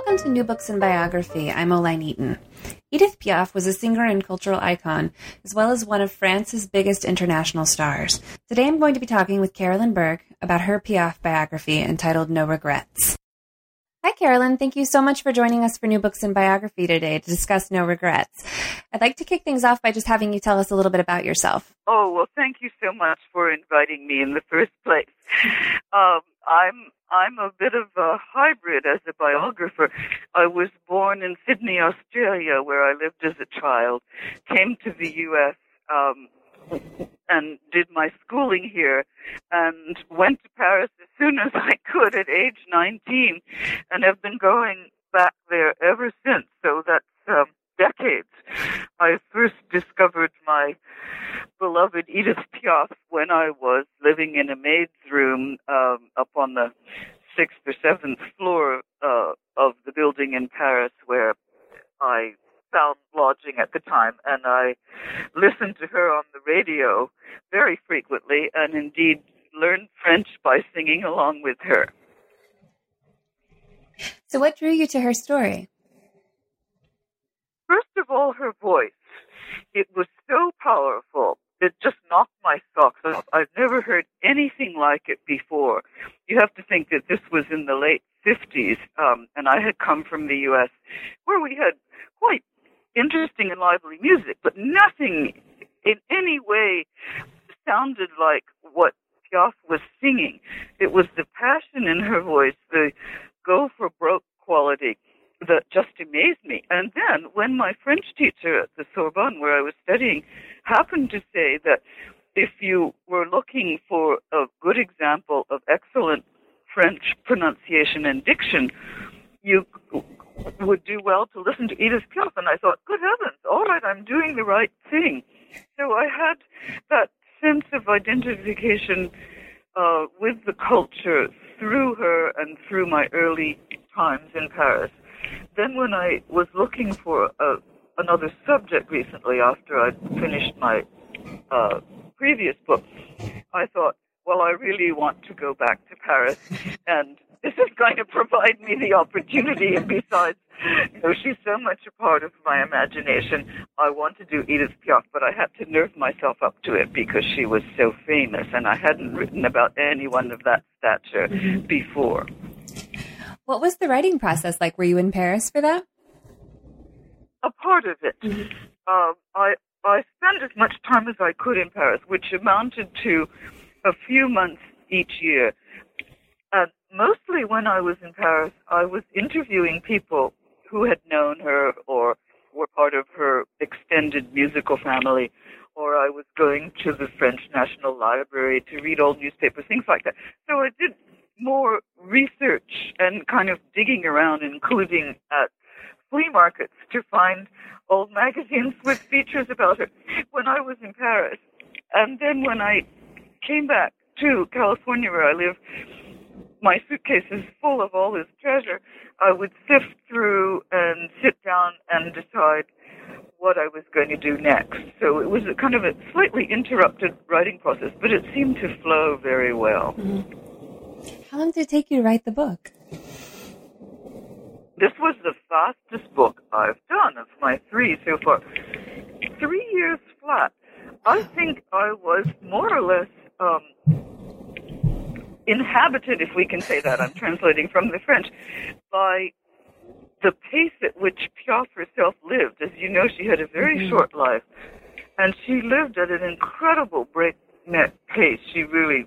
Welcome to New Books in Biography. I'm Oline Eaton. Edith Piaf was a singer and cultural icon, as well as one of France's biggest international stars. Today I'm going to be talking with Carolyn Burke about her Piaf biography entitled No Regrets. Hi, Carolyn. Thank you so much for joining us for New Books in Biography today to discuss No Regrets. I'd like to kick things off by just having you tell us a little bit about yourself. Oh, well, thank you so much for inviting me in the first place. Um, I'm I'm a bit of a hybrid as a biographer. I was born in Sydney, Australia, where I lived as a child. Came to the U.S. Um, and did my schooling here, and went to Paris as soon as I could at age 19, and have been going back there ever since. So that's um, decades. I first discovered my beloved Edith Piaf when I was living in a maid's room um, up on the sixth or seventh floor uh, of the building in Paris where I found lodging at the time, and I listened to her on the radio very frequently, and indeed learned French by singing along with her. So, what drew you to her story? First of all, her voice. It was so powerful. It just knocked my socks off. I've never heard anything like it before. You have to think that this was in the late 50s, um, and I had come from the U.S., where we had quite interesting and lively music, but nothing in any way sounded like what Piaf was singing. It was the passion in her voice, the go for broke quality that just amazed me. And then when my French teacher at the Sorbonne, where I was studying, happened to say that if you were looking for a good example of excellent French pronunciation and diction, you would do well to listen to Edith Piaf. And I thought, good heavens, all right, I'm doing the right thing. So I had that sense of identification uh, with the culture through her and through my early times in Paris. Then, when I was looking for a, another subject recently after I'd finished my uh, previous book, I thought, well, I really want to go back to Paris, and this is going to provide me the opportunity. And besides, you know, she's so much a part of my imagination. I want to do Edith Piaf, but I had to nerve myself up to it because she was so famous, and I hadn't written about anyone of that stature mm-hmm. before. What was the writing process like? Were you in Paris for that? A part of it. Mm-hmm. Uh, I I spent as much time as I could in Paris, which amounted to a few months each year. And mostly when I was in Paris, I was interviewing people who had known her or were part of her extended musical family, or I was going to the French National Library to read old newspapers, things like that. So I did more research and kind of digging around, including at flea markets, to find old magazines with features about her when I was in Paris. And then when I came back to California, where I live, my suitcase is full of all this treasure. I would sift through and sit down and decide what I was going to do next. So it was a kind of a slightly interrupted writing process, but it seemed to flow very well. Mm-hmm. How long did it take you to write the book? This was the fastest book I've done of my three so far. Three years flat. I think I was more or less um, inhabited, if we can say that. I'm translating from the French, by the pace at which Piaf herself lived. As you know, she had a very mm-hmm. short life, and she lived at an incredible breakneck pace. She really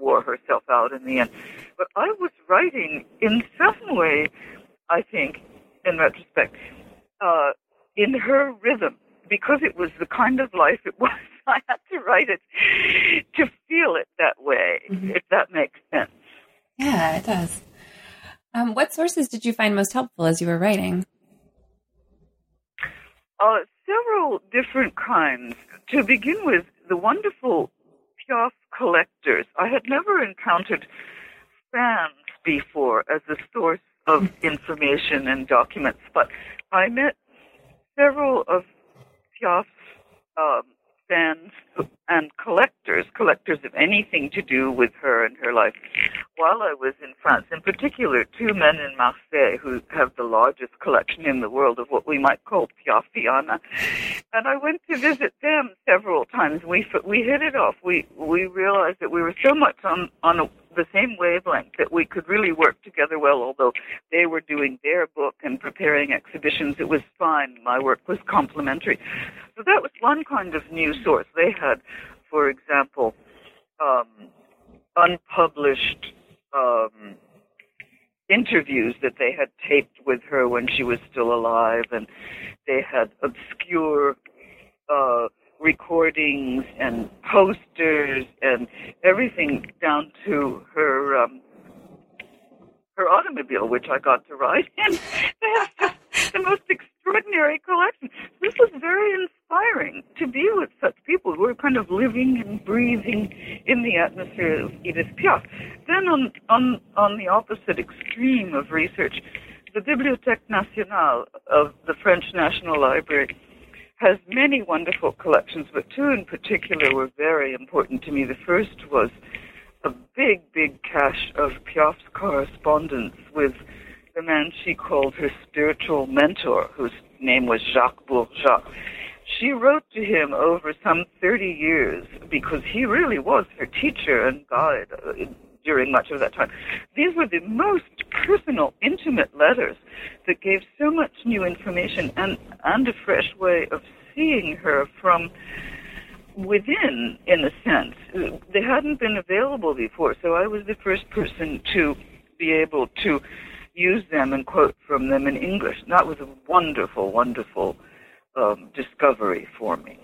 wore herself out in the end. But I was writing in some way, I think, in retrospect, uh, in her rhythm, because it was the kind of life it was. I had to write it to feel it that way, mm-hmm. if that makes sense. Yeah, it does. Um, what sources did you find most helpful as you were writing? Uh, several different kinds. To begin with, the wonderful Piaf collectors. I had never encountered fans before as a source of information and documents, but I met several of Piaf's um, fans and collectors, collectors of anything to do with her and her life, while I was in France. In particular, two men in Marseille who have the largest collection in the world of what we might call Piafiana. And I went to visit them several times. We we hit it off. We we realized that we were so much on on a, the same wavelength that we could really work together well. Although they were doing their book and preparing exhibitions, it was fine. My work was complementary. So that was one kind of new source. They had, for example, um, unpublished um, interviews that they had taped with her when she was still alive, and they had obscure uh, recordings and posters and everything down to her um, her automobile, which I got to ride in. they have the most extraordinary collection. This was very inspiring to be with such people who were kind of living and breathing in the atmosphere of Edith Piaf. Then on on on the opposite extreme of research, the Bibliothèque Nationale of the French National Library has many wonderful collections, but two in particular were very important to me. The first was a big, big cache of Piaf's correspondence with the man she called her spiritual mentor, whose name was Jacques Bourgeat. She wrote to him over some 30 years because he really was her teacher and guide uh, during much of that time. These were the most personal, intimate letters that gave so much new information and, and a fresh way of seeing her from within, in a sense. They hadn't been available before, so I was the first person to be able to use them and quote from them in English. That was a wonderful, wonderful um, discovery for me.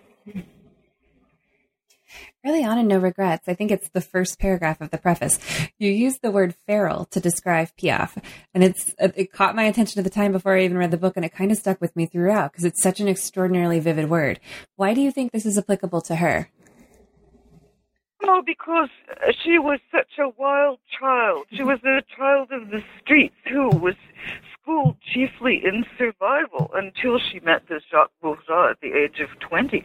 Early on in No Regrets, I think it's the first paragraph of the preface, you use the word feral to describe Piaf. And it's, it caught my attention at the time before I even read the book and it kind of stuck with me throughout because it's such an extraordinarily vivid word. Why do you think this is applicable to her? Oh, because she was such a wild child. She was a child of the streets who was schooled chiefly in survival until she met this Jacques Bourgeat at the age of 20.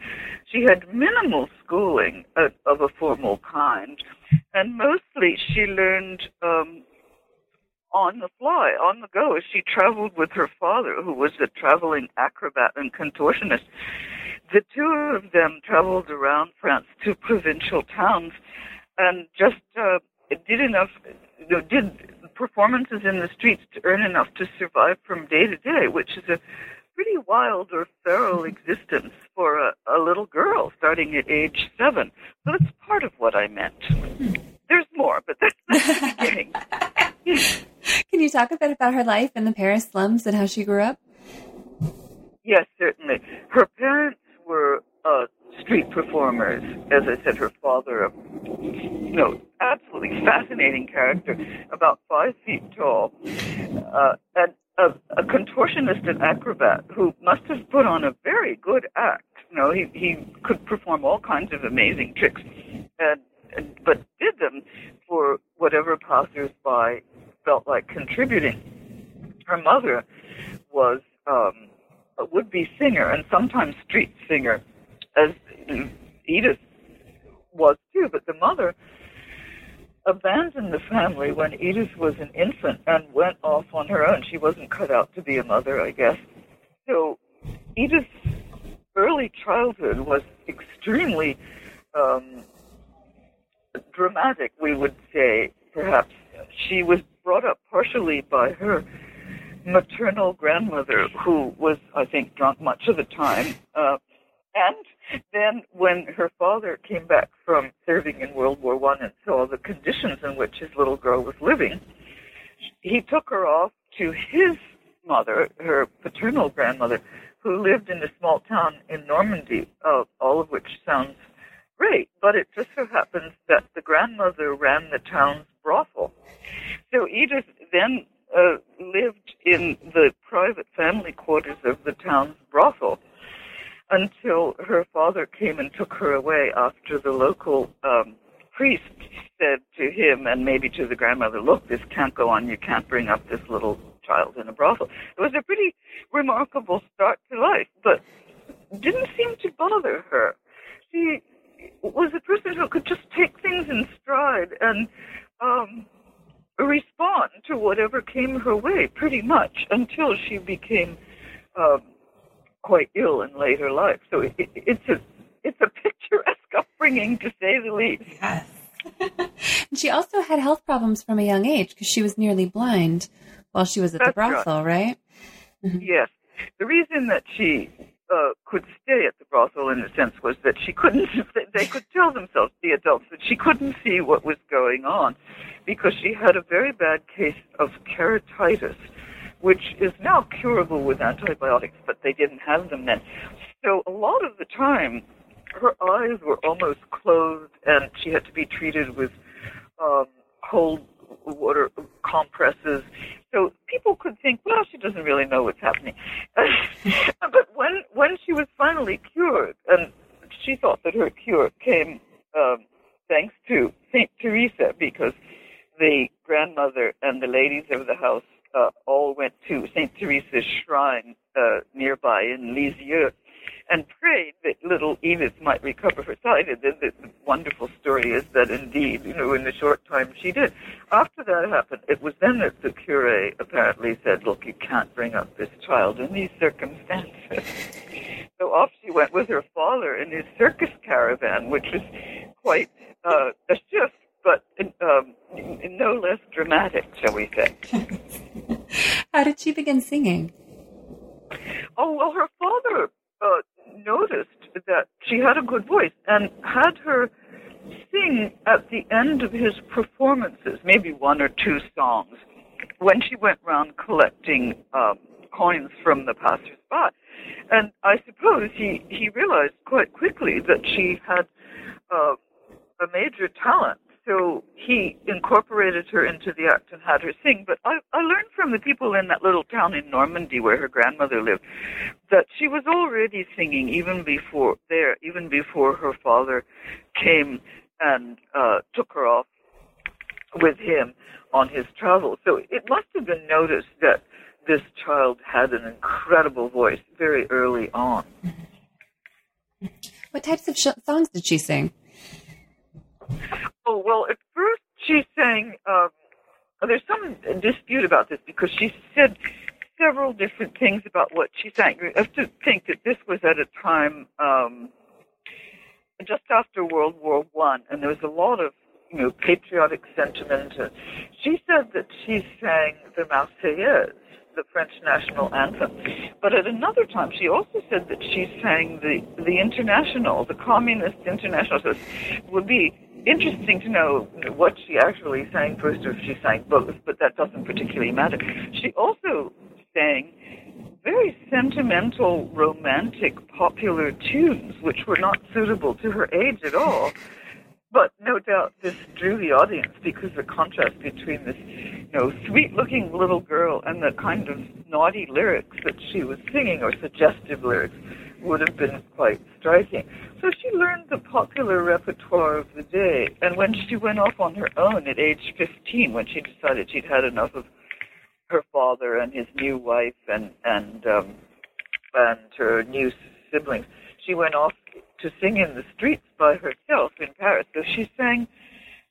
She had minimal schooling of a formal kind, and mostly she learned um, on the fly, on the go, as she traveled with her father, who was a traveling acrobat and contortionist. The two of them traveled around France to provincial towns and just uh, did enough, you know, did performances in the streets to earn enough to survive from day to day, which is a pretty wild or feral existence for a, a little girl starting at age seven. So that's part of what I meant. There's more, but that's, the beginning. Can you talk a bit about her life in the Paris slums and how she grew up? Yes, certainly. Her parents were uh, street performers. As I said, her father, a you know, absolutely fascinating character, about five feet tall, uh, and a, a contortionist and acrobat who must have put on a very good act. You know, he he could perform all kinds of amazing tricks, and, and but did them for whatever passersby felt like contributing. Her mother was um, a would-be singer and sometimes street singer, as Edith was too. But the mother abandoned the family when Edith was an infant and went off on her own. She wasn't cut out to be a mother, I guess. So Edith's early childhood was extremely um, dramatic, we would say, perhaps. She was brought up partially by her maternal grandmother, who was, I think, drunk much of the time. Uh, and then when her father came back from serving in World War One and saw the conditions in which his little girl was living, he took her off to his mother, her paternal grandmother, who lived in a small town in Normandy, uh, all of which sounds great, but it just so happens that the grandmother ran the town's brothel. So Edith then uh, lived in the private family quarters of the town's brothel until her father came and took her away after the local um, priest said to him and maybe to the grandmother, look, this can't go on. You can't bring up this little child in a brothel. It was a pretty remarkable start to life, but didn't seem to bother her. She was a person who could just take things in stride and um, respond to whatever came her way, pretty much, until she became um, quite ill in later life. So it, it, it's a it's a picturesque upbringing, to say the least. Yes. and she also had health problems from a young age because she was nearly blind while she was at That's the brothel, right? right? Yes. The reason that she uh, could stay at the brothel, in a sense, was that she couldn't. They could tell themselves, the adults, that she couldn't see what was going on because she had a very bad case of keratitis, which is now curable with antibiotics, but they didn't have them then. So a lot of the time, her eyes were almost closed, and she had to be treated with um, cold water compresses. So people could think, well, she doesn't really know what's happening. but when when she was finally cured, and she thought that her cure came um, thanks to Saint Teresa, because the grandmother and the ladies of the house uh, all went to Saint Teresa's shrine uh, nearby in Lisieux and prayed that little Edith might recover her sight. And then the, the wonderful story is that indeed, you know, in the short time she did. After that happened, it was then that the cure apparently said, look, you can't bring up this child in these circumstances. so off she went with her father in his circus caravan, which was quite uh, a shift, but um, no less dramatic, shall we say. How did she begin singing? Oh, well, her father uh, noticed that she had a good voice and had her sing at the end of his performances, maybe one or two songs, when she went round collecting um, coins from the passers-by. And I suppose he, he realized quite quickly that she had uh, a major talent so he incorporated her into the act and had her sing. But I, I learned from the people in that little town in Normandy where her grandmother lived that she was already singing even before there, even before her father came and uh, took her off with him on his travels. So it must have been noticed that this child had an incredible voice very early on. What types of sh- songs did she sing? Oh, well, at first she's saying um, there's some dispute about this because she said several different things about what she sang. I have to think that this was at a time um, just after World War One, and there was a lot of you know patriotic sentiment. She said that she sang the Marseillaise, the French national anthem. But at another time, she also said that she sang the the International, the Communist International. So it would be interesting to know what she actually sang first, or if she sang both. But that doesn't particularly matter. She also sang very sentimental, romantic, popular tunes, which were not suitable to her age at all. But no doubt this drew the audience because the contrast between this, you know, sweet-looking little girl and the kind of naughty lyrics that she was singing or suggestive lyrics would have been quite striking. So she learned the popular repertoire of the day, and when she went off on her own at age 15, when she decided she'd had enough of her father and his new wife and and um, and her new siblings, she went off to sing in the streets by herself in Paris. So she sang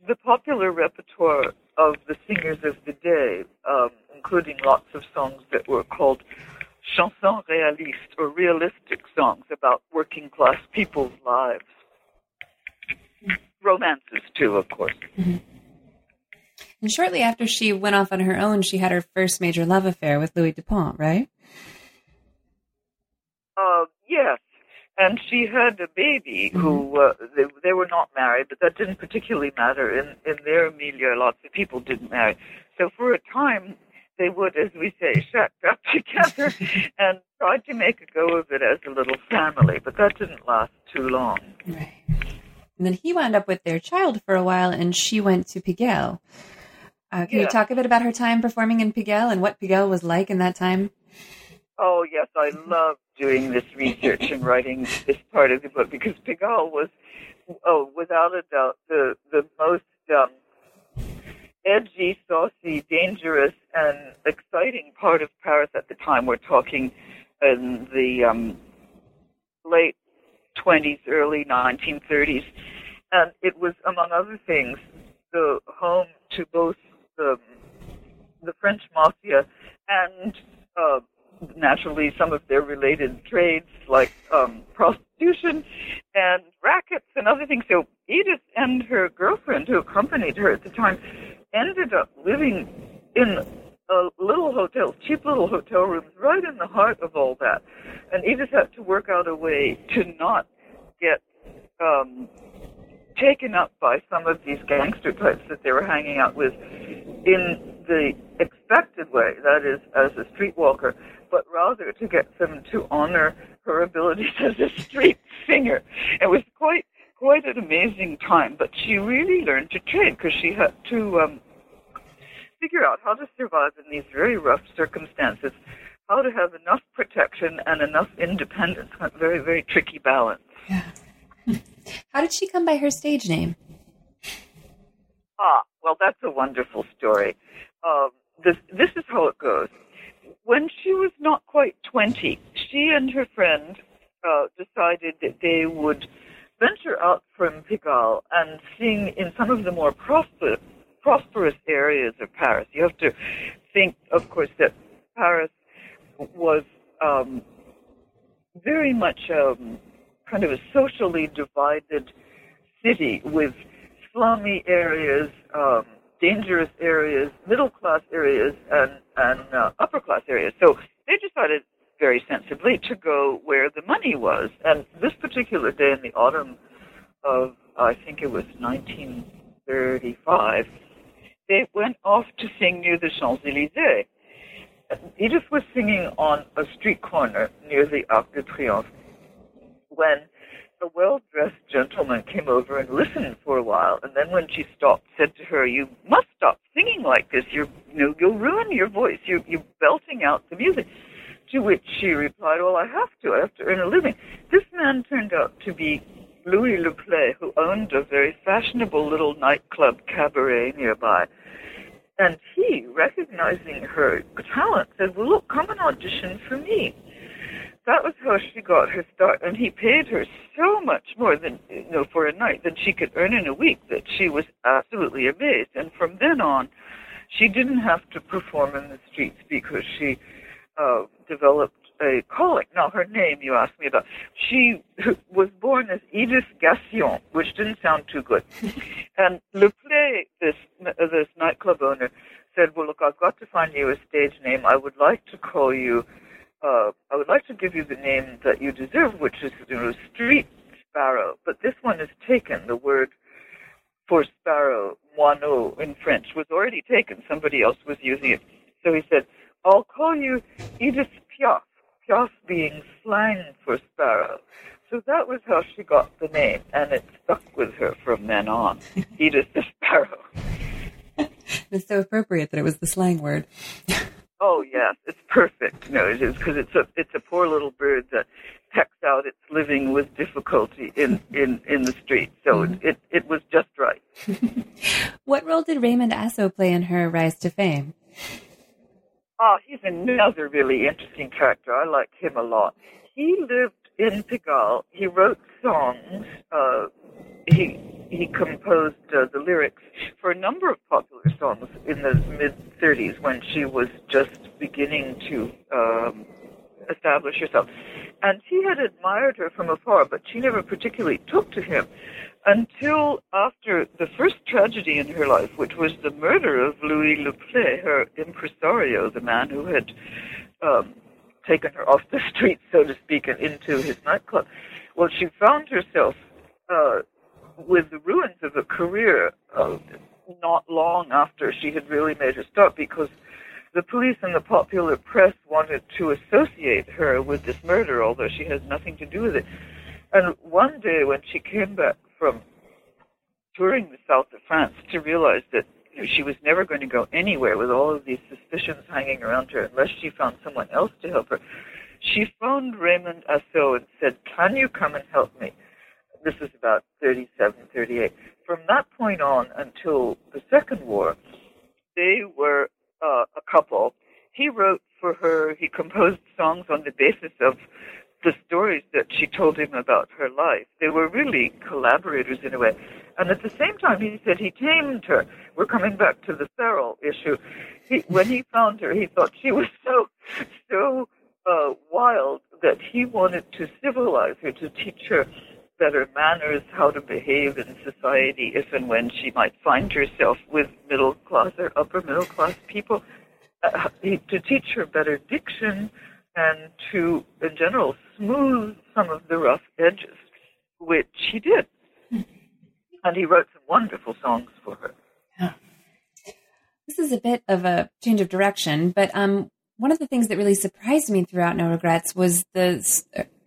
the popular repertoire of the singers of the day, um, including lots of songs that were called chansons réalistes or realistic songs about working class people's lives. Romances too, of course. Mm-hmm. And shortly after she went off on her own, she had her first major love affair with Louis Dupont, right? Uh, yes. And she had a baby who uh, they, they were not married, but that didn't particularly matter. In in their milieu, lots of people didn't marry. So for a time, they would, as we say, shack up together and tried to make a go of it as a little family. But that didn't last too long. Right. And then he wound up with their child for a while, and she went to Pigalle. Uh, can Yeah. you talk a bit about her time performing in Pigalle and what Pigalle was like in that time? Oh yes, I love doing this research and writing this part of the book because Pigalle was, oh, without a doubt, the the most um, edgy, saucy, dangerous, and exciting part of Paris at the time. We're talking in the um, late 20s, early 1930s, and it was, among other things, the home to both the the French mafia and uh, naturally some of their related trades like um, prostitution and rackets and other things. So Edith and her girlfriend, who accompanied her at the time, ended up living in a little hotel, cheap little hotel rooms, right in the heart of all that. And Edith had to work out a way to not get um, taken up by some of these gangster types that they were hanging out with in the expected way, that is, as a streetwalker, but rather to get them to honor her abilities as a street singer. It was quite quite an amazing time, but she really learned to trade because she had to um, figure out how to survive in these very rough circumstances, how to have enough protection and enough independence. A very, very tricky balance. Yeah. How did she come by her stage name? Ah, well, that's a wonderful story. Um, this, this is how it goes. When she was not quite 20, she and her friend uh, decided that they would venture out from Pigalle and seeing in some of the more prosper, prosperous areas of Paris. You have to think, of course, that Paris was um, very much um, kind of a socially divided city with slummy areas, um, dangerous areas, middle class areas, and, and uh, upper class areas. So they decided very sensibly to go money was. And this particular day in the autumn of, I think it was 1935, they went off to sing near the Champs Elysees. Edith was singing on a street corner near the Arc de Triomphe when a well-dressed gentleman came over and listened for a while, and then when she stopped, said to her, "You must stop singing like this. You're, you know, you'll ruin your voice. You're, you're belting out the music." To which she replied, "Well, I have to. I have to earn a living." This man turned out to be Louis Leplée, who owned a very fashionable little nightclub cabaret nearby. And he, recognizing her talent, said, Well, look, come and audition for me that was how she got her start. And he paid her so much more than, you know, for a night than she could earn in a week that she was absolutely amazed. And from then on, she didn't have to perform in the streets because she uh, developed a calling. Now, her name you asked me about. She was born as Edith Gassion, which didn't sound too good. and Leplée, this, this nightclub owner, said, well, look, I've got to find you a stage name. I would like to call you uh, I would like to give you the name that you deserve, which is you know, street sparrow. But this one is taken. The word for sparrow, moineau in French, was already taken. Somebody else was using it. So he said, I'll call you Edith Piaf, Piaf being slang for sparrow. So that was how she got the name, and it stuck with her from then on. Edith the Sparrow. it's so appropriate that it was the slang word. Oh yes, it's perfect. No, it is because it's a it's a poor little bird that pecks out its living with difficulty in in in the street. So mm-hmm. it, it it was just right. what role did Raymond Asso play in her rise to fame? Oh, he's another really interesting character. I like him a lot. He lived in Pigalle. He wrote songs. Uh, he he composed uh, the lyrics for a number of popular songs in the mid 30s when she was just beginning to um, establish herself. And he had admired her from afar, but she never particularly took to him until after the first tragedy in her life, which was the murder of Louis Leplée, her impresario, the man who had um, taken her off the street, so to speak, and into his nightclub. Well, she found herself uh, with the ruins of a career uh, not long after she had really made her start because the police and the popular press wanted to associate her with this murder, although she has nothing to do with it. And one day when she came back from touring the south of France to realize that you know, she was never going to go anywhere with all of these suspicions hanging around her unless she found someone else to help her, she phoned Raymond Asso and said, Can you come and help me? This was about 37, 38. From that point on until the Second War, they were uh, a couple. He wrote for her, he composed songs on the basis of the stories that she told him about her life. They were really collaborators in a way. And at the same time, he said he tamed her. We're coming back to the feral issue. He, when he found her, he thought she was so, so uh, wild that he wanted to civilize her, to teach her better manners, how to behave in society if and when she might find herself with middle class or upper middle class people, uh, to teach her better diction and to, in general, smooth some of the rough edges, which he did. And he wrote some wonderful songs for her. Yeah. This is a bit of a change of direction, but um, one of the things that really surprised me throughout No Regrets was the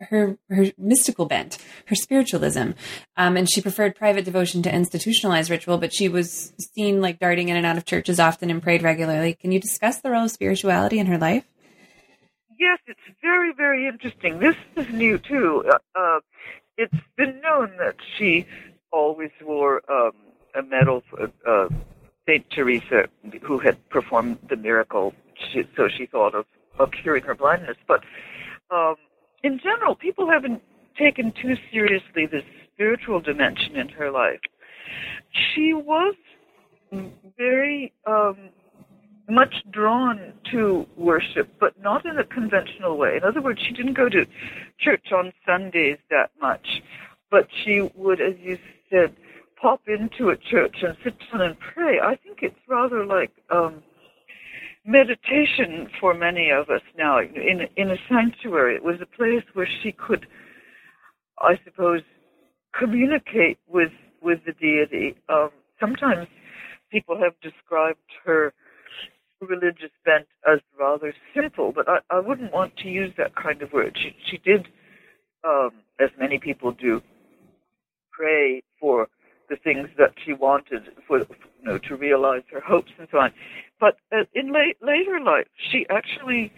her her mystical bent, her spiritualism, um, and she preferred private devotion to institutionalized ritual. But she was seen like darting in and out of churches often and prayed regularly. Can you discuss the role of spirituality in her life? Yes, it's very very interesting. This is new too. Uh, uh, it's been known that she always wore um, a medal for uh, Saint Teresa, who had performed the miracle. She, so she thought of, of curing her blindness, but. Um, in general, people haven't taken too seriously this spiritual dimension in her life. She was very um, much drawn to worship, but not in a conventional way. In other words, she didn't go to church on Sundays that much, but she would, as you said, pop into a church and sit down and pray. I think it's rather like um, meditation for many of us now in in a sanctuary. It was a place where she could, I suppose, communicate with with the deity. Um, sometimes people have described her religious bent as rather simple, but I, I wouldn't want to use that kind of word. She she did, um, as many people do, pray for the things that she wanted for you know to realize her hopes and so on. But uh, in late, later life, she actually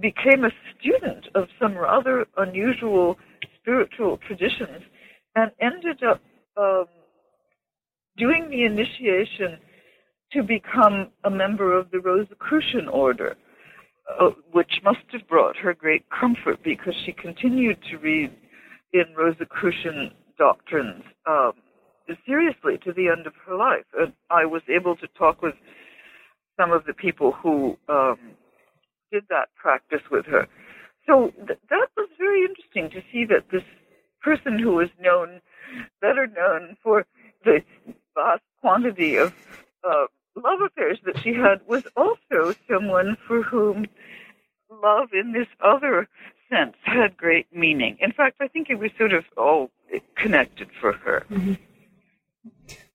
became a student of some rather unusual spiritual traditions and ended up um, doing the initiation to become a member of the Rosicrucian order, uh, which must have brought her great comfort because she continued to read in Rosicrucian doctrines um, seriously to the end of her life. And I was able to talk with some of the people who um, did that practice with her. So th- that was very interesting to see that this person who was known, better known for the vast quantity of uh, love affairs that she had, was also someone for whom love in this other sense had great meaning. In fact, I think it was sort of all connected for her. Mm-hmm.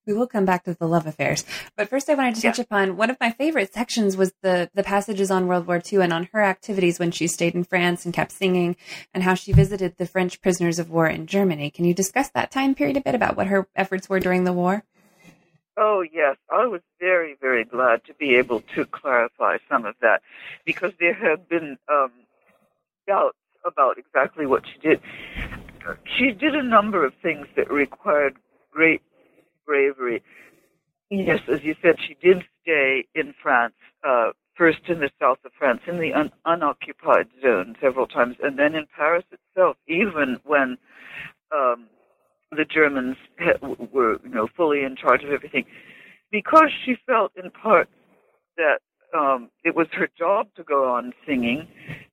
We will come back to the love affairs. But first, I wanted to touch yeah. upon one of my favorite sections was the, the passages on World War II and on her activities when she stayed in France and kept singing and how she visited the French prisoners of war in Germany. Can you discuss that time period a bit about what her efforts were during the war? Oh, yes. I was very, very glad to be able to clarify some of that because there have been um, doubts about exactly what she did. She did a number of things that required great bravery. Yes, as you said, she did stay in France, uh, first in the south of France, in the un- unoccupied zone several times, and then in Paris itself, even when um, the Germans were, you know, fully in charge of everything, because she felt in part that um, it was her job to go on singing,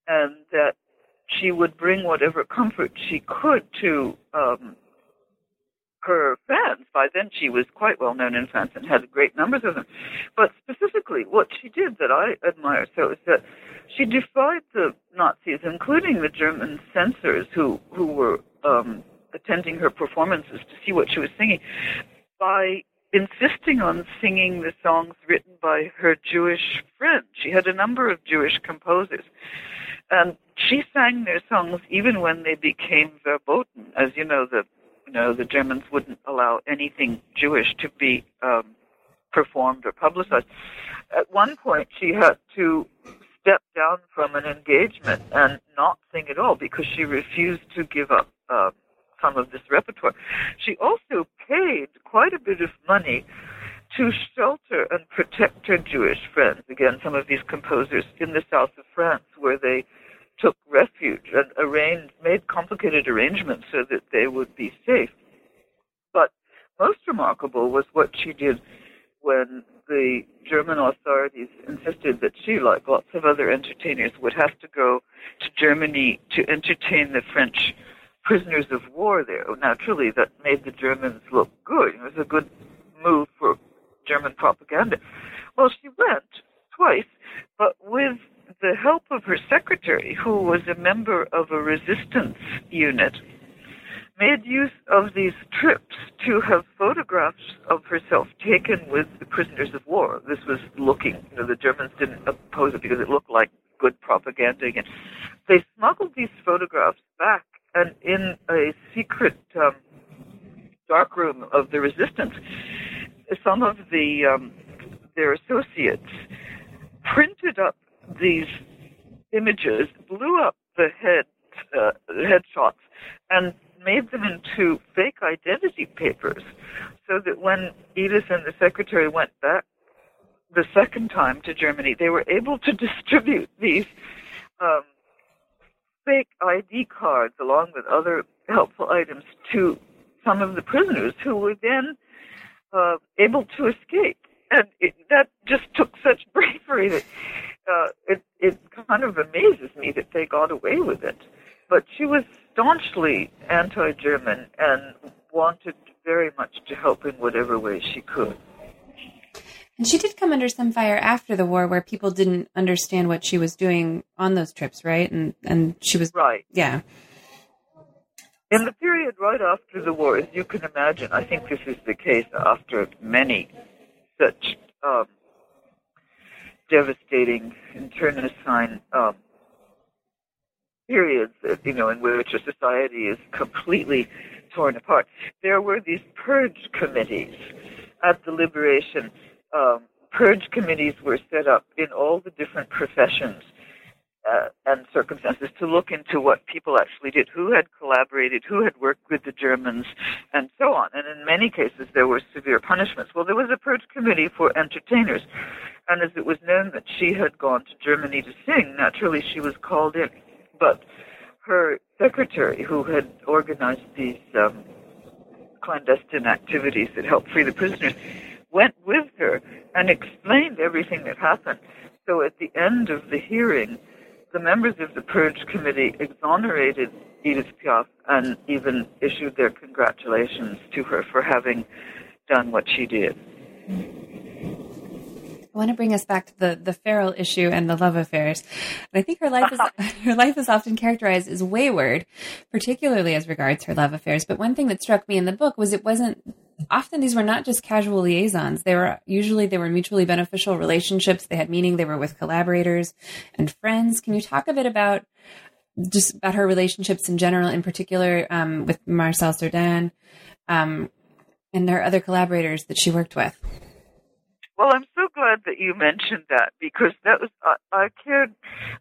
and that she would bring whatever comfort she could to um, her fans. By then, she was quite well known in France and had great numbers of them. But specifically, what she did that I admire so is that she defied the Nazis, including the German censors who who were um, attending her performances to see what she was singing, by insisting on singing the songs written by her Jewish friends. She had a number of Jewish composers. And she sang their songs even when they became verboten. As you know, the you know, the Germans wouldn't allow anything Jewish to be um, performed or publicized. At one point, she had to step down from an engagement and not sing at all because she refused to give up uh, some of this repertoire. She also paid quite a bit of money to shelter and protect her Jewish friends. Again, some of these composers in the south of France where they took refuge and arranged, made complicated arrangements so that they would be safe. But most remarkable was what she did when the German authorities insisted that she, like lots of other entertainers, would have to go to Germany to entertain the French prisoners of war there. Oh, Naturally, that made the Germans look good. It was a good move for German propaganda. Well, she went twice, but with the help of her secretary, who was a member of a resistance unit, made use of these trips to have photographs of herself taken with the prisoners of war. This was looking, you know, the Germans didn't oppose it because it looked like good propaganda again. They smuggled these photographs back and in a secret um, dark room of the resistance, some of the um, their associates printed up these images, blew up the head uh, headshots, and made them into fake identity papers, so that when Edith and the secretary went back the second time to Germany, they were able to distribute these um, fake ID cards along with other helpful items to some of the prisoners who were then uh, able to escape. And it, that just took such bravery that uh, it, it kind of amazes me that they got away with it. But she was staunchly anti German and wanted very much to help in whatever way she could. And she did come under some fire after the war where people didn't understand what she was doing on those trips, right? And and she was Right. Yeah. In the period right after the war, as you can imagine, I think this is the case after many such um, devastating internecine um, periods, you know, in which a society is completely torn apart. There were these purge committees at the liberation. Um, purge committees were set up in all the different professions uh, and circumstances to look into what people actually did, who had collaborated, who had worked with the Germans, and so on. And in many cases, there were severe punishments. Well, there was a purge committee for entertainers, and as it was known that she had gone to Germany to sing, naturally she was called in. But her secretary, who had organized these um, clandestine activities that helped free the prisoners, went with her and explained everything that happened. So at the end of the hearing, the members of the Purge Committee exonerated Edith Piaf and even issued their congratulations to her for having done what she did. I want to bring us back to the the feral issue and the love affairs. And I think her life is her life is often characterized as wayward, particularly as regards her love affairs. But one thing that struck me in the book was it wasn't often these were not just casual liaisons. They were usually they were mutually beneficial relationships. They had meaning. They were with collaborators and friends. Can you talk a bit about just about her relationships in general, in particular um, with Marcel Cerdan um, and her other collaborators that she worked with? Well, I'm so glad that you mentioned that because that was I, I cared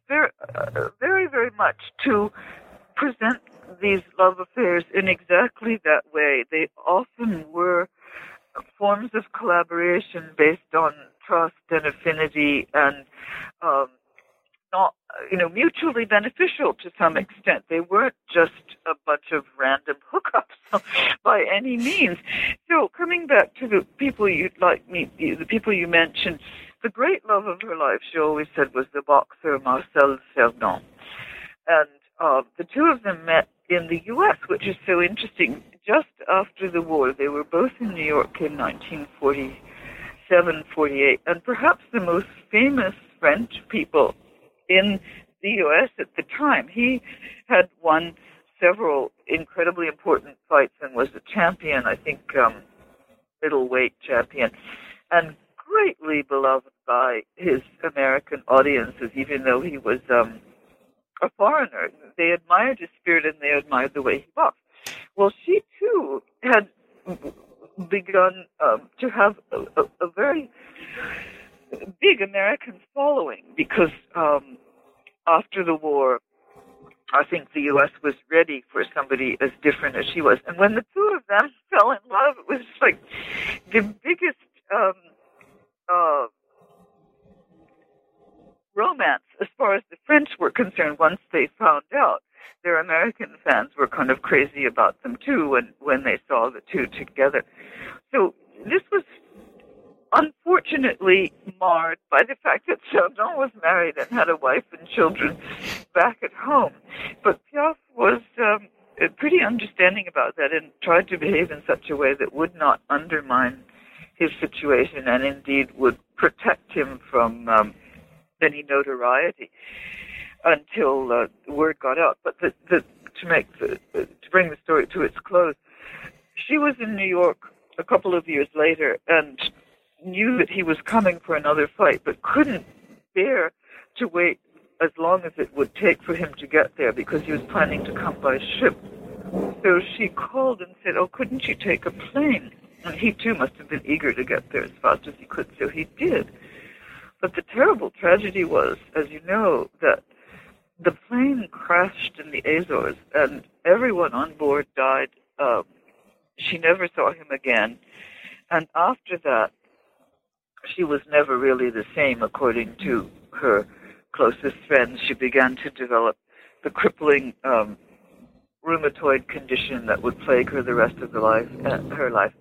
very, uh, very, very much to present these love affairs in exactly that way. They often were forms of collaboration based on trust and affinity and um, not, you know, mutually beneficial to some extent. They weren't just a bunch of random hookups by any means. So coming back to the people you'd like me, the people you mentioned, the great love of her life, she always said, was the boxer Marcel Cerdan. And uh, the two of them met in the U.S., which is so interesting. Just after the war, they were both in New York in 1947, 48, and perhaps the most famous French people in the U.S. at the time. He had won several incredibly important fights and was a champion, I think, um, middleweight champion, and greatly beloved by his American audiences, even though he was um, a foreigner. They admired his spirit and they admired the way he boxed. Well, she too had begun um, to have a, a, a very big American following because um, after the war, I think the U.S. was ready for somebody as different as she was. And when the two of them fell in love, it was like the biggest um, uh, romance as far as the French were concerned once they found out. Their American fans were kind of crazy about them too when, when they saw the two together. So this was unfortunately marred by the fact that Cerdan was married and had a wife and children back at home. But Piaf was um, pretty understanding about that and tried to behave in such a way that would not undermine his situation and indeed would protect him from um, any notoriety until uh, word got out. But the, the, to make the, to bring the story to its close, she was in New York a couple of years later and knew that he was coming for another fight, but couldn't bear to wait as long as it would take for him to get there because he was planning to come by ship. So she called and said, Oh, couldn't you take a plane? And he too must have been eager to get there as fast as he could, so he did. But the terrible tragedy was, as you know, that the plane crashed in the Azores and everyone on board died. Um, she never saw him again. And after that, she was never really the same, according to her closest friends. She began to develop the crippling um, rheumatoid condition that would plague her the rest of the life, uh, her life,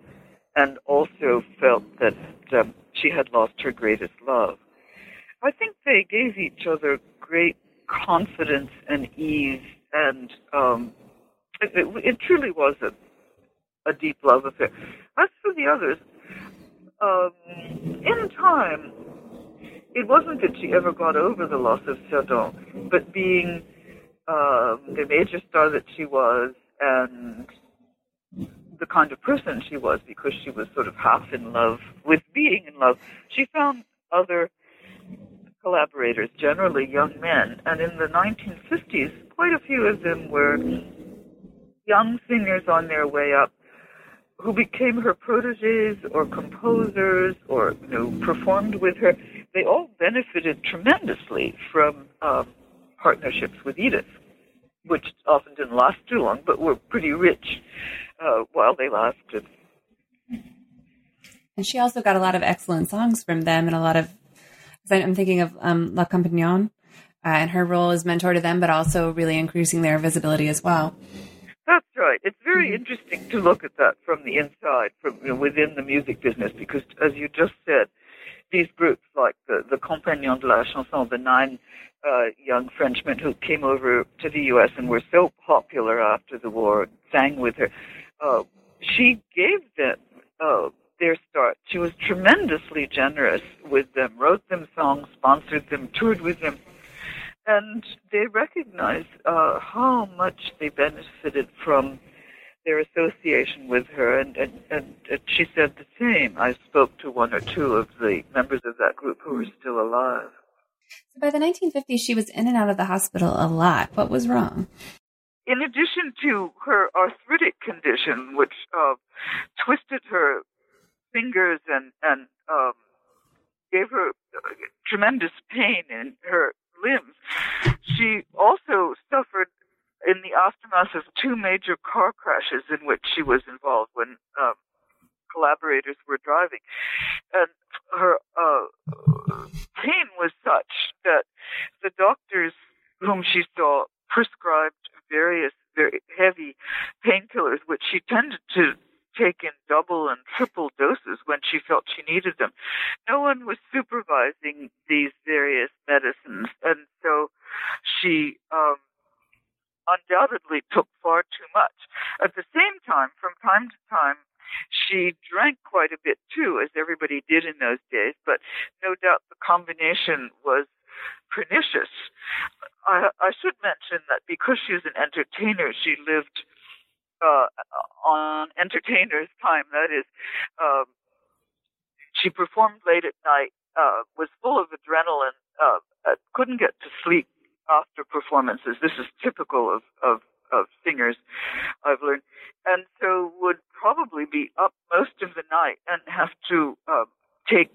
and also felt that um, she had lost her greatest love. I think they gave each other great confidence and ease, and um, it, it, it truly was a, a deep love affair. As for the others, um, in time, it wasn't that she ever got over the loss of Cerdan, but being um, the major star that she was and the kind of person she was because she was sort of half in love with being in love, she found other collaborators, generally young men, and in the 1950s, quite a few of them were young singers on their way up who became her proteges or composers or you know performed with her. They all benefited tremendously from um, partnerships with Edith, which often didn't last too long, but were pretty rich uh, while they lasted. And she also got a lot of excellent songs from them, and a lot of. I'm thinking of um, La Compagnon uh, and her role as mentor to them, but also really increasing their visibility as well. That's right. It's very mm-hmm. interesting to look at that from the inside, from you know, within the music business, because as you just said, these groups like the, the Compagnons de la Chanson, the nine uh, young Frenchmen who came over to the U.S. and were so popular after the war, sang with her. Uh, she gave them uh, their start. She was tremendously generous with them, wrote them songs, sponsored them, toured with them and they recognized uh, how much they benefited from their association with her, and, and, and, and she said the same. I spoke to one or two of the members of that group who were still alive. So by the 1950s, she was in and out of the hospital a lot. What was wrong? In addition to her arthritic condition, which uh, twisted her fingers and and um, gave her tremendous pain in her limbs. She also suffered in the aftermath of two major car crashes in which she was involved when um, collaborators were driving. And her uh, pain was such that the doctors whom she saw prescribed various very heavy painkillers, which she tended to take in double and triple doses when she felt she needed them. No one was supervising these various medicines, and so she um, undoubtedly took far too much. At the same time, from time to time, she drank quite a bit too, as everybody did in those days, but no doubt the combination was pernicious. I, I should mention that because she was an entertainer, she lived uh, on entertainers' time. That is, um, she performed late at night, uh, was full of adrenaline, uh, uh, couldn't get to sleep after performances. This is typical of, of, of singers, I've learned. And so would probably be up most of the night and have to uh, take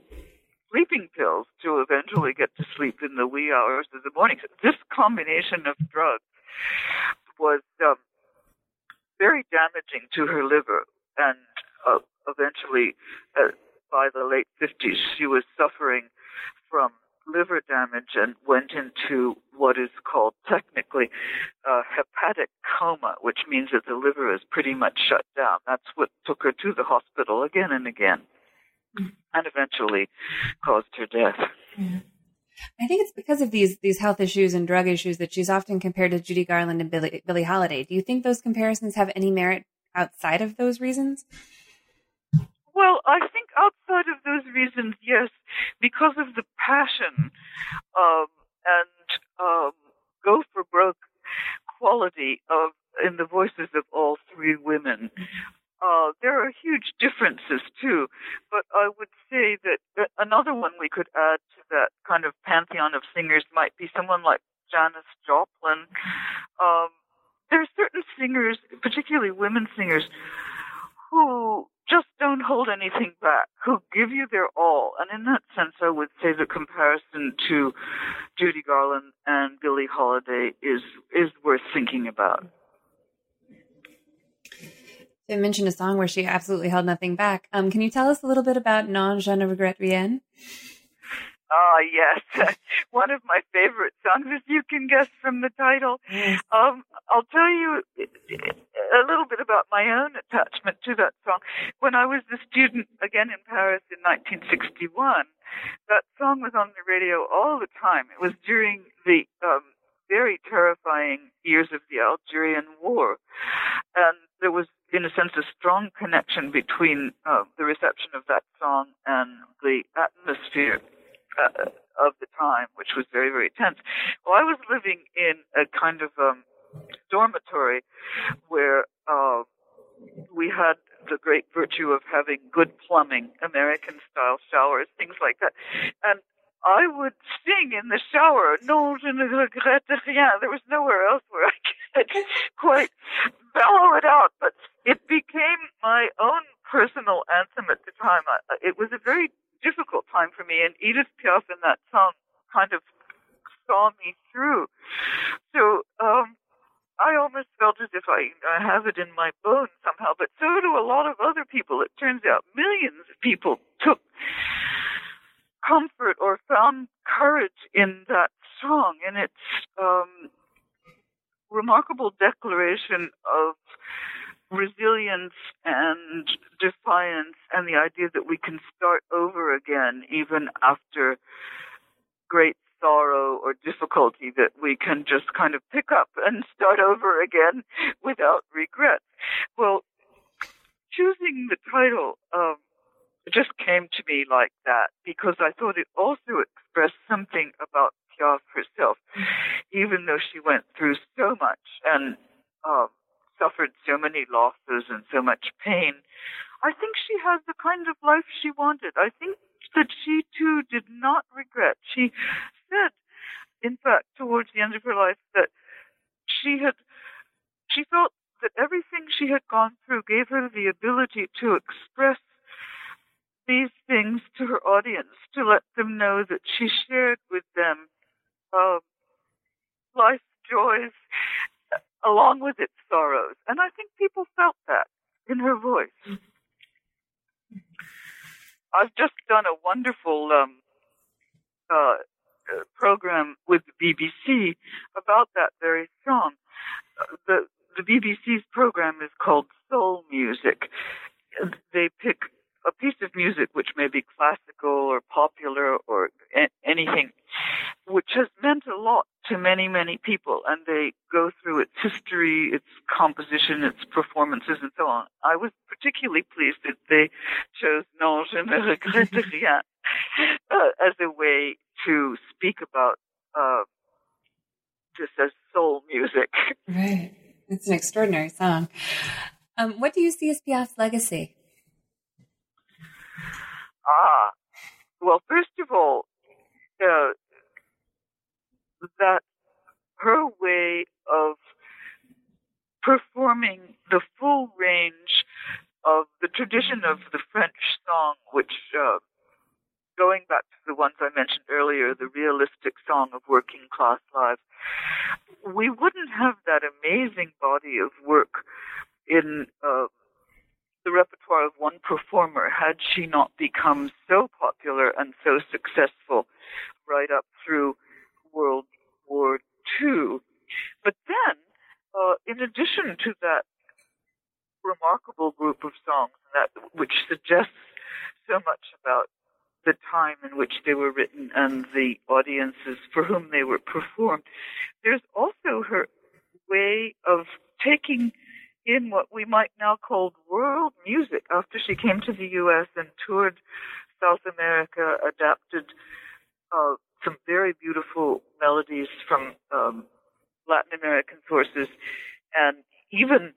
sleeping pills to eventually get to sleep in the wee hours of the morning. This combination of drugs very damaging to her liver, and uh, eventually, uh, by the late 50s, she was suffering from liver damage and went into what is called technically uh, hepatic coma, which means that the liver is pretty much shut down. That's what took her to the hospital again and again, mm-hmm. and eventually caused her death. Yeah. I think it's because of these these health issues and drug issues that she's often compared to Judy Garland and Billie, Billie Holiday. Do you think those comparisons have any merit outside of those reasons? Well, I think outside of those reasons, yes, because of the passion um, and um, go for broke quality of in the voices of all three women. Uh, there are huge differences too, but I would say that another one we could add to that kind of pantheon of singers might be someone like Janis Joplin. Um, there are certain singers, particularly women singers, who just don't hold anything back, who give you their all. And in that sense, I would say the comparison to Judy Garland and Billie Holiday is is worth thinking about. You mentioned a song where she absolutely held nothing back. Um, can you tell us a little bit about Non, je ne regrette rien? Ah, yes. One of my favorite songs, as you can guess from the title. Um, I'll tell you a little bit about my own attachment to that song. When I was a student again in Paris in 1961, that song was on the radio all the time. It was during the um, very terrifying years of the Algerian War. And there was, in a sense, a strong connection between uh, the reception of that song and the atmosphere uh, of the time, which was very, very tense. Well, I was living in a kind of um, dormitory where uh, we had the great virtue of having good plumbing, American style showers, things like that. And I would sing in the shower, non, je ne regrette rien. There was nowhere else where I could quite bellow it out, but it became my own personal anthem at the time. It was a very difficult time for me, and Edith Piaf in that song kind of saw me through. So um, I almost felt as if I, I have it in my bones somehow, but so do a lot of other people. It turns out millions of people took comfort or found courage in that song, and it's um, remarkable declaration of resilience and defiance and the idea that we can start over again even after great sorrow or difficulty that we can just kind of pick up and start over again without regret. Well, choosing the title um, just came to me like that because I thought it also expressed something about Piaf herself, even though she went through so much and um, suffered so many losses and so much pain. I think she has the kind of life she wanted. I think that she too did not regret. She said, in fact, towards the end of her life, that she had, she felt that everything she had gone through gave her the ability to express these things to her audience, to let them know that she shared with them uh, life's joys along with its sorrows. And I think people felt that in her voice. I've just done a wonderful um, uh, program with the BBC about that very song. Uh, the the BBC's program is called Soul Music. They pick a piece of music which may be classical or popular or a- anything, which has meant a lot to many, many people, and they go through its history, its composition, its performances, and so on. I was particularly pleased that they chose Non, je ne regrette rien uh, as a way to speak about uh, this as soul music. Right. It's an extraordinary song. Um, what do you see as Piaf's legacy? Ah, well, first of all, uh, that her way of performing the full range of the tradition of the French song, which uh, going back to the ones I mentioned earlier, the realistic song of working class lives, we wouldn't have that amazing body of work in uh, the repertoire of one performer had she not become so popular and so successful right up through World War II. But then, uh, in addition to that remarkable group of songs, that which suggests so much about the time in which they were written and the audiences for whom they were performed. There's also her way of taking in what we might now call world music after she came to the U.S. and toured South America, adapted uh, some very beautiful melodies from um, Latin American sources, and even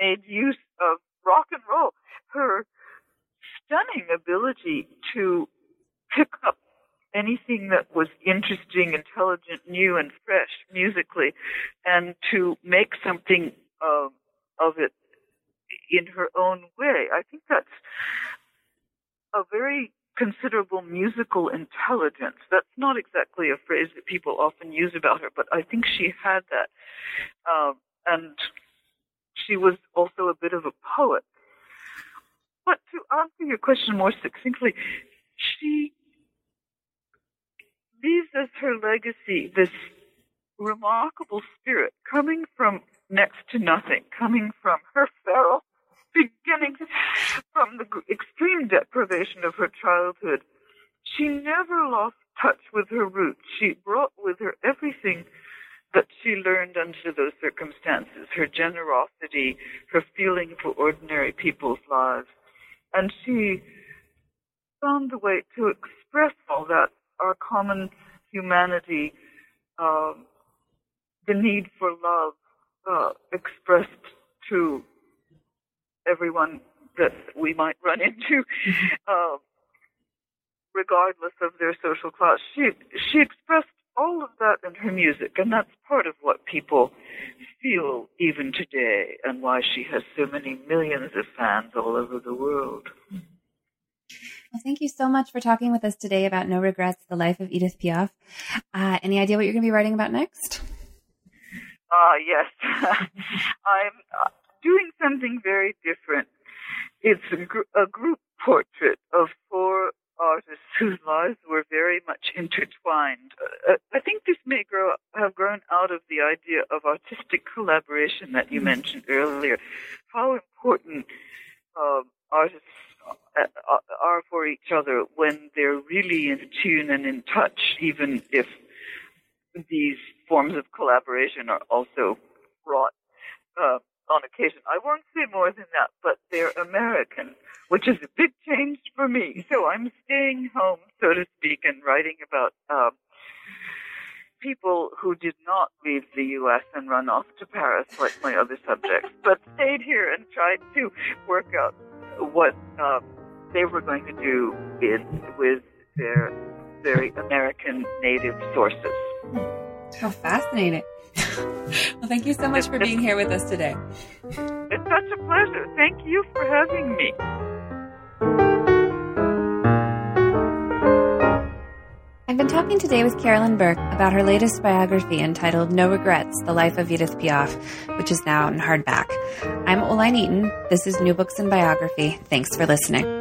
made use of rock and roll. Her stunning ability to pick up anything that was interesting, intelligent, new, and fresh musically, and to make something uh, of it in her own way. I think that's a very considerable musical intelligence. That's not exactly a phrase that people often use about her, but I think she had that. Um, and she was also a bit of a poet. But to answer your question more succinctly, she leaves as her legacy this remarkable spirit coming from next to nothing, coming from her feral beginnings, from the extreme deprivation of her childhood. She never lost touch with her roots. She brought with her everything that she learned under those circumstances her generosity, her feeling for ordinary people's lives. And she found a way to express all that, our common humanity, uh, the need for love uh, expressed to everyone that we might run into, uh, regardless of their social class. She she expressed all of that in her music, and that's part of what people feel even today, and why she has so many millions of fans all over the world. Well, thank you so much for talking with us today about No Regrets, the life of Edith Piaf. Uh, any idea what you're going to be writing about next? Ah, uh, yes. I'm uh, doing something very different. It's a, gr- a group portrait of four artists whose lives were very much intertwined. Uh, I think this may grow have grown out of the idea of artistic collaboration that you mentioned earlier. How important uh, artists uh, uh, are for each other when they're really in tune and in touch, even if these forms of collaboration are also wrought uh, on occasion. I won't say more than that, but they're American, which is a big change for me. So I'm staying home, so to speak, and writing about um, people who did not leave the U.S. and run off to Paris like my other subjects, but stayed here and tried to work out what um, they were going to do in, with their very American native sources. How fascinating. Well, thank you so much for being here with us today. It's such a pleasure. Thank you for having me. I've been talking today with Carolyn Burke about her latest biography entitled No Regrets The Life of Edith Piaf, which is now in hardback. I'm Oline Eaton. This is New Books in Biography. Thanks for listening.